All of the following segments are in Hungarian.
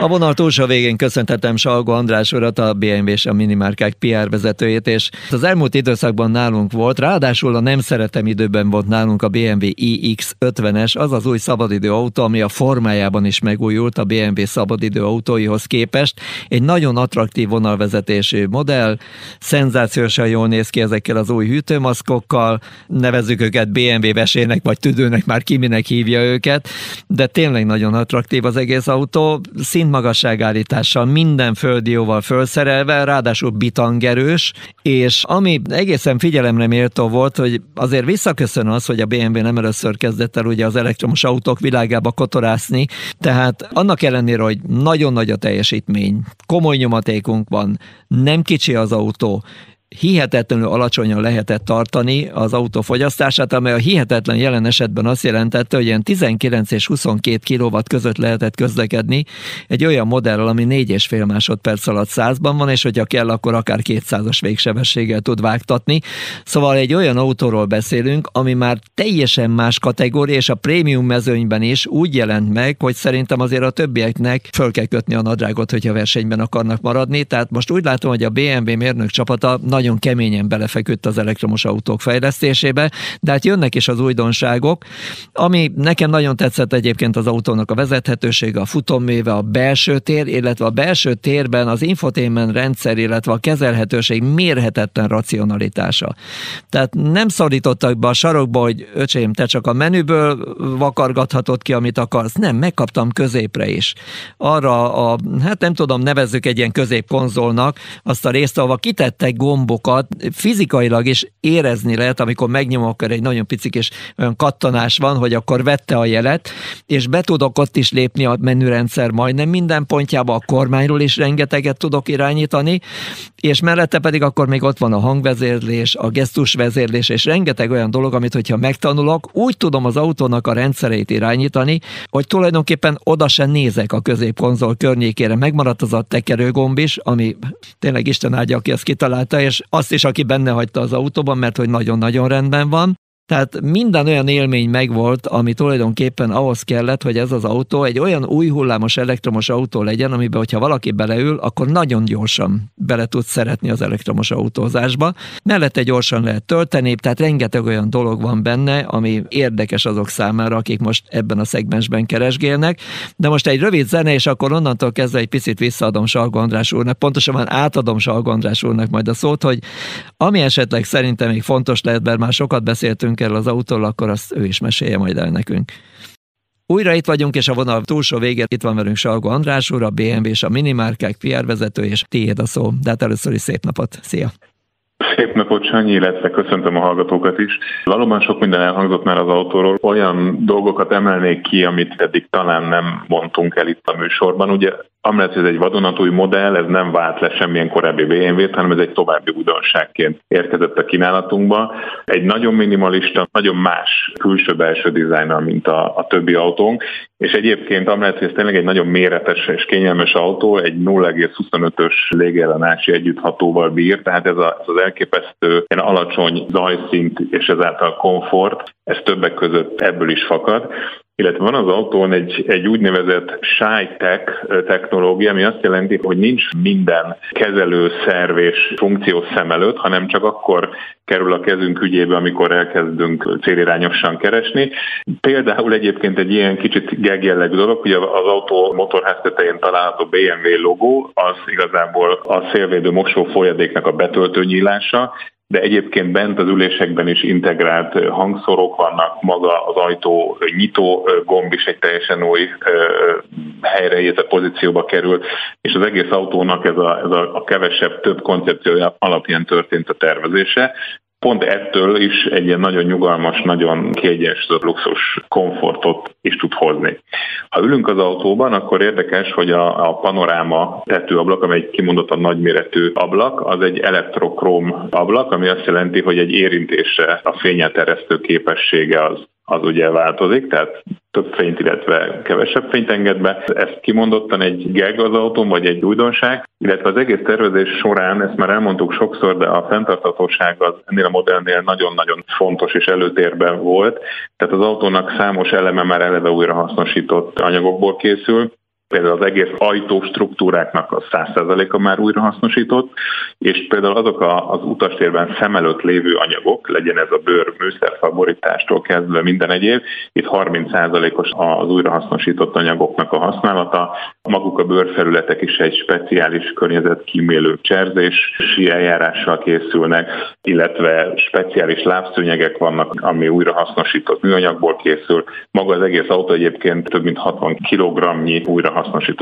A vonal túlsó végén köszöntetem Salgo András urat, a BMW és a minimárkák PR vezetőjét, és az elmúlt időszakban nálunk volt, ráadásul a nem szeretem időben volt nálunk a BMW iX50-es, az az új szabadidő autó, ami a formájában is megújult a BMW szabadidő autóihoz képest. Egy nagyon attraktív vonalvezetésű modell, szenzációsan jól néz ki ezekkel az új hűtőmaszkokkal, nevezzük őket BMW vesének, vagy tüdőnek, már ki hívja őket, de tényleg nagyon attraktív az egész autó, szintmagasságállítással, minden földi jóval felszerelve, ráadásul bitangerős, és ami egészen figyelemre méltó volt, hogy azért visszaköszön az, hogy a BMW nem először kezdett el ugye az elektromos autók világába kotorászni, tehát annak ellenére, hogy nagyon nagy a teljesítmény, komoly nyomatékunk van, nem kicsi az autó, hihetetlenül alacsonyan lehetett tartani az autó fogyasztását, amely a hihetetlen jelen esetben azt jelentette, hogy ilyen 19 és 22 kW között lehetett közlekedni egy olyan modellel, ami 4,5 másodperc alatt 100-ban van, és hogyha kell, akkor akár 200-as végsebességgel tud vágtatni. Szóval egy olyan autóról beszélünk, ami már teljesen más kategória, és a prémium mezőnyben is úgy jelent meg, hogy szerintem azért a többieknek föl kell kötni a nadrágot, hogyha versenyben akarnak maradni. Tehát most úgy látom, hogy a BMW mérnök csapata nagyon keményen belefeküdt az elektromos autók fejlesztésébe, de hát jönnek is az újdonságok, ami nekem nagyon tetszett egyébként az autónak a vezethetősége, a futóméve, a belső tér, illetve a belső térben az infotainment rendszer, illetve a kezelhetőség mérhetetlen racionalitása. Tehát nem szorítottak be a sarokba, hogy öcsém, te csak a menüből vakargathatod ki, amit akarsz. Nem, megkaptam középre is. Arra a, hát nem tudom, nevezzük egy ilyen középkonzolnak, azt a részt, ahova kitettek gomb gombokat fizikailag is érezni lehet, amikor megnyom, akkor egy nagyon picik és olyan kattanás van, hogy akkor vette a jelet, és be tudok ott is lépni a menürendszer majdnem minden pontjába, a kormányról is rengeteget tudok irányítani, és mellette pedig akkor még ott van a hangvezérlés, a gesztusvezérlés, és rengeteg olyan dolog, amit hogyha megtanulok, úgy tudom az autónak a rendszereit irányítani, hogy tulajdonképpen oda sem nézek a középkonzol környékére. Megmaradt az a tekerőgomb is, ami tényleg Isten áldja, aki ezt kitalálta, és azt is, aki benne hagyta az autóban, mert hogy nagyon-nagyon rendben van. Tehát minden olyan élmény megvolt, ami tulajdonképpen ahhoz kellett, hogy ez az autó egy olyan új hullámos elektromos autó legyen, amiben, hogyha valaki beleül, akkor nagyon gyorsan bele tud szeretni az elektromos autózásba. Mellette gyorsan lehet tölteni, tehát rengeteg olyan dolog van benne, ami érdekes azok számára, akik most ebben a szegmensben keresgélnek. De most egy rövid zene, és akkor onnantól kezdve egy picit visszaadom Salgo András úrnak, pontosabban átadom Salgo András úrnak majd a szót, hogy ami esetleg szerintem még fontos lehet, mert már sokat beszéltünk erről az autóról, akkor azt ő is mesélje majd el nekünk. Újra itt vagyunk, és a vonal túlsó végén itt van velünk Salgo András úr, a BMW és a minimárkák PR vezető, és tiéd a szó. De hát először is szép napot. Szia! Szép napot, Sanyi, illetve köszöntöm a hallgatókat is. Valóban sok minden elhangzott már az autóról. Olyan dolgokat emelnék ki, amit eddig talán nem mondtunk el itt a műsorban. Ugye Amellett, ez egy vadonatúj modell, ez nem vált le semmilyen korábbi BMW-t, hanem ez egy további újdonságként érkezett a kínálatunkba. Egy nagyon minimalista, nagyon más külső-belső dizájnnal, mint a, a többi autónk, és egyébként amellett, hogy ez tényleg egy nagyon méretes és kényelmes autó, egy 0,25-ös légellenási együtthatóval bír, tehát ez, a, ez az elképesztő ilyen alacsony zajszint és ezáltal komfort, ez többek között ebből is fakad illetve van az autón egy, egy úgynevezett ShyTech technológia, ami azt jelenti, hogy nincs minden kezelő szerv és funkció szem előtt, hanem csak akkor kerül a kezünk ügyébe, amikor elkezdünk célirányosan keresni. Például egyébként egy ilyen kicsit geg jellegű dolog, hogy az autó motorház tetején található BMW logó, az igazából a szélvédő mosó folyadéknak a betöltő nyílása, de egyébként bent az ülésekben is integrált hangszorok vannak, maga az ajtó nyitó gomb is egy teljesen új helyre a pozícióba került, és az egész autónak ez a, ez a kevesebb, több koncepciója alapján történt a tervezése pont ettől is egy ilyen nagyon nyugalmas, nagyon kiegyensúlyozott luxus komfortot is tud hozni. Ha ülünk az autóban, akkor érdekes, hogy a, a panoráma tetőablak, amely egy kimondottan nagyméretű ablak, az egy elektrokróm ablak, ami azt jelenti, hogy egy érintésre a fényelteresztő képessége az az ugye változik, tehát több fényt, illetve kevesebb fényt enged be. Ez kimondottan egy geg az autón, vagy egy újdonság, illetve az egész tervezés során, ezt már elmondtuk sokszor, de a fenntarthatóság az ennél a modellnél nagyon-nagyon fontos és előtérben volt. Tehát az autónak számos eleme már eleve újra hasznosított anyagokból készül, például az egész ajtó struktúráknak a 100%-a már újrahasznosított, és például azok a, az utastérben szem előtt lévő anyagok, legyen ez a bőr műszerfavorítástól kezdve minden egyéb, itt 30%-os az újrahasznosított anyagoknak a használata. Maguk a bőrfelületek is egy speciális környezetkímélő cserzési eljárással készülnek, illetve speciális lábszőnyegek vannak, ami újrahasznosított műanyagból készül. Maga az egész autó egyébként több mint 60 kg újrahasznosított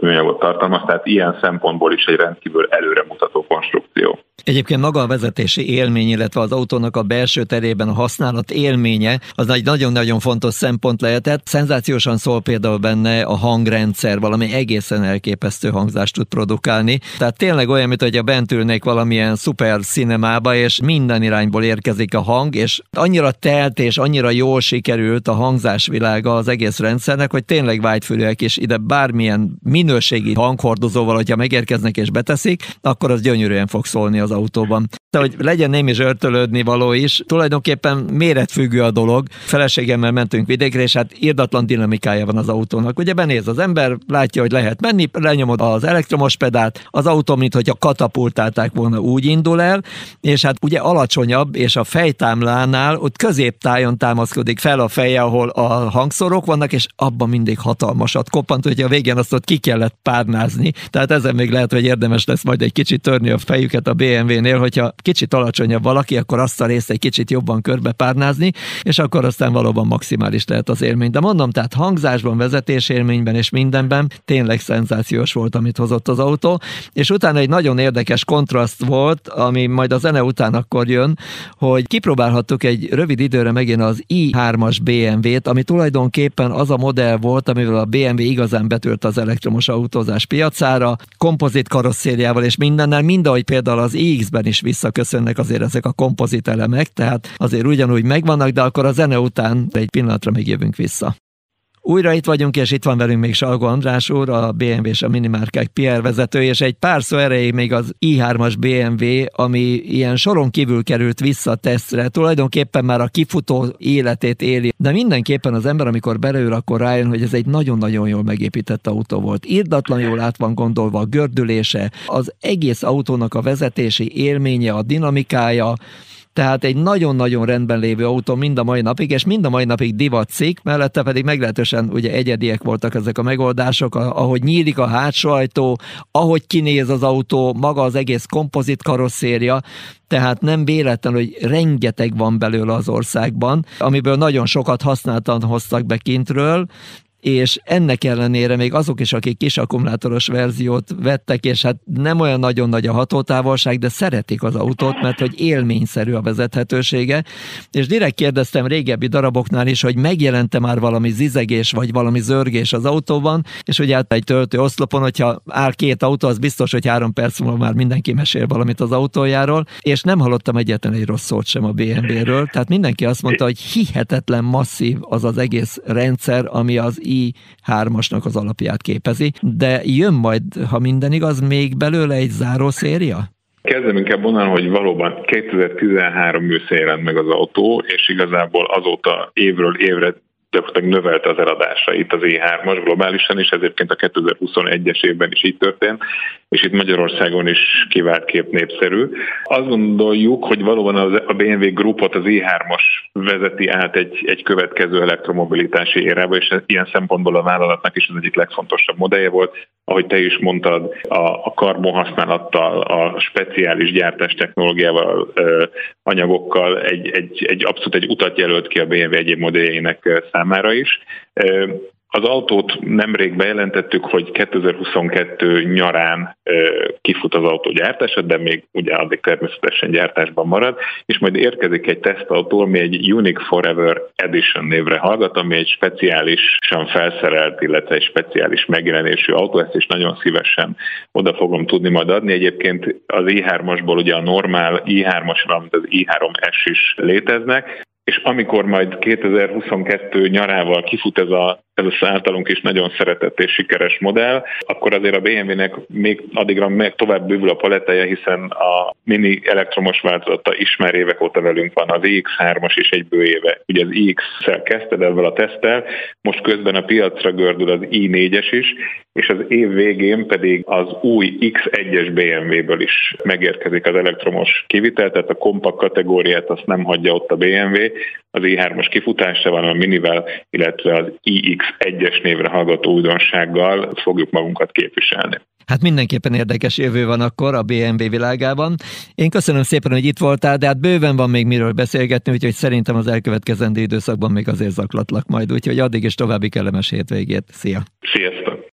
műanyagot tartalmaz, tehát ilyen szempontból is egy rendkívül előremutató konstrukció. Egyébként maga a vezetési élmény, illetve az autónak a belső terében a használat élménye, az egy nagyon-nagyon fontos szempont lehetett. Szenzációsan szól például benne a hangrendszer, valami egészen elképesztő hangzást tud produkálni. Tehát tényleg olyan, mint hogy a bent ülnék valamilyen szuper szinemába, és minden irányból érkezik a hang, és annyira telt és annyira jól sikerült a hangzásvilága az egész rendszernek, hogy tényleg vágyfülőek, és ide bármilyen minőségi hanghordozóval, hogyha megérkeznek és beteszik, akkor az gyönyörűen fog szólni az autóban. De hogy legyen némi zsörtölődni való is, tulajdonképpen méretfüggő a dolog. Feleségemmel mentünk vidékre, és hát írdatlan dinamikája van az autónak. Ugye benéz az ember, látja, hogy lehet menni, lenyomod az elektromos pedált, az autó, mint hogyha katapultálták volna, úgy indul el, és hát ugye alacsonyabb, és a fejtámlánál ott középtájon támaszkodik fel a feje, ahol a hangszorok vannak, és abban mindig hatalmasat koppant, hogy a végén azt ott ki kellett párnázni. Tehát ezen még lehet, hogy érdemes lesz majd egy kicsit törni a fejüket a BMW-nél, hogyha kicsit alacsonyabb valaki, akkor azt a részt egy kicsit jobban körbepárnázni, és akkor aztán valóban maximális lehet az élmény. De mondom, tehát hangzásban, vezetésélményben és mindenben tényleg szenzációs volt, amit hozott az autó, és utána egy nagyon érdekes kontraszt volt, ami majd a zene után akkor jön, hogy kipróbálhattuk egy rövid időre megint az i3-as BMW-t, ami tulajdonképpen az a modell volt, amivel a BMW igazán betört az elektromos autózás piacára, kompozit karosszériával és mindennel, mind ahogy például az iX-ben is visszaköszönnek azért ezek a kompozit elemek, tehát azért ugyanúgy megvannak, de akkor a zene után egy pillanatra még jövünk vissza. Újra itt vagyunk, és itt van velünk még Salgo András úr, a BMW és a minimárkák PR vezető, és egy pár szó erejéig még az i3-as BMW, ami ilyen soron kívül került vissza tesztre, tulajdonképpen már a kifutó életét éli, de mindenképpen az ember, amikor beleül, akkor rájön, hogy ez egy nagyon-nagyon jól megépített autó volt. Írdatlan jól át van gondolva a gördülése, az egész autónak a vezetési élménye, a dinamikája, tehát egy nagyon-nagyon rendben lévő autó mind a mai napig, és mind a mai napig divatcikk, mellette pedig meglehetősen ugye egyediek voltak ezek a megoldások, ahogy nyílik a hátsó ajtó, ahogy kinéz az autó, maga az egész kompozit karosszéria, tehát nem véletlen, hogy rengeteg van belőle az országban, amiből nagyon sokat használtan hoztak be kintről, és ennek ellenére még azok is, akik kis akkumulátoros verziót vettek, és hát nem olyan nagyon nagy a hatótávolság, de szeretik az autót, mert hogy élményszerű a vezethetősége, és direkt kérdeztem régebbi daraboknál is, hogy megjelente már valami zizegés, vagy valami zörgés az autóban, és hogy át egy töltő oszlopon, hogyha áll két autó, az biztos, hogy három perc múlva már mindenki mesél valamit az autójáról, és nem hallottam egyetlen egy rossz szót sem a BMW-ről, tehát mindenki azt mondta, hogy hihetetlen masszív az az egész rendszer, ami az i3-asnak az alapját képezi, de jön majd, ha minden igaz, még belőle egy záró széria? Kezdem inkább onnan, hogy valóban 2013 őszén jelent meg az autó, és igazából azóta évről évre gyakorlatilag növelte az eladásait az E3-as globálisan, és ezért a 2021-es évben is így történt, és itt Magyarországon is kivált kép népszerű. Azt gondoljuk, hogy valóban az, a BMW grupot az E3-as vezeti át egy, egy következő elektromobilitási érába, és ilyen szempontból a vállalatnak is az egyik legfontosabb modellje volt. Ahogy te is mondtad, a, a karbon használattal, a speciális gyártás technológiával, anyagokkal egy, egy, egy abszolút egy utat jelölt ki a BMW egyéb modelljeinek számára is. Az autót nemrég bejelentettük, hogy 2022 nyarán kifut az autó gyártása, de még ugye addig természetesen gyártásban marad, és majd érkezik egy tesztautó, ami egy Unique Forever Edition névre hallgat, ami egy speciálisan felszerelt, illetve egy speciális megjelenésű autó, ezt is nagyon szívesen oda fogom tudni majd adni. Egyébként az i3-asból ugye a normál i3-as, valamint az i3S is léteznek, és amikor majd 2022 nyarával kifut ez a ez az általunk is nagyon szeretett és sikeres modell, akkor azért a BMW-nek még addigra meg tovább bővül a paletteje, hiszen a mini elektromos változata ismer évek óta velünk van, az iX3-as is egy bő éve. Ugye az iX-szel kezdted ezzel a tesztel, most közben a piacra gördül az i4-es is, és az év végén pedig az új X1-es BMW-ből is megérkezik az elektromos kivitel, tehát a kompakt kategóriát azt nem hagyja ott a BMW, az i3-as kifutása van a minivel, illetve az iX1-es névre hallgató újdonsággal fogjuk magunkat képviselni. Hát mindenképpen érdekes jövő van akkor a BMW világában. Én köszönöm szépen, hogy itt voltál, de hát bőven van még miről beszélgetni, úgyhogy szerintem az elkövetkezendő időszakban még azért zaklatlak majd, úgyhogy addig is további kellemes hétvégét. Szia! Sziasztok!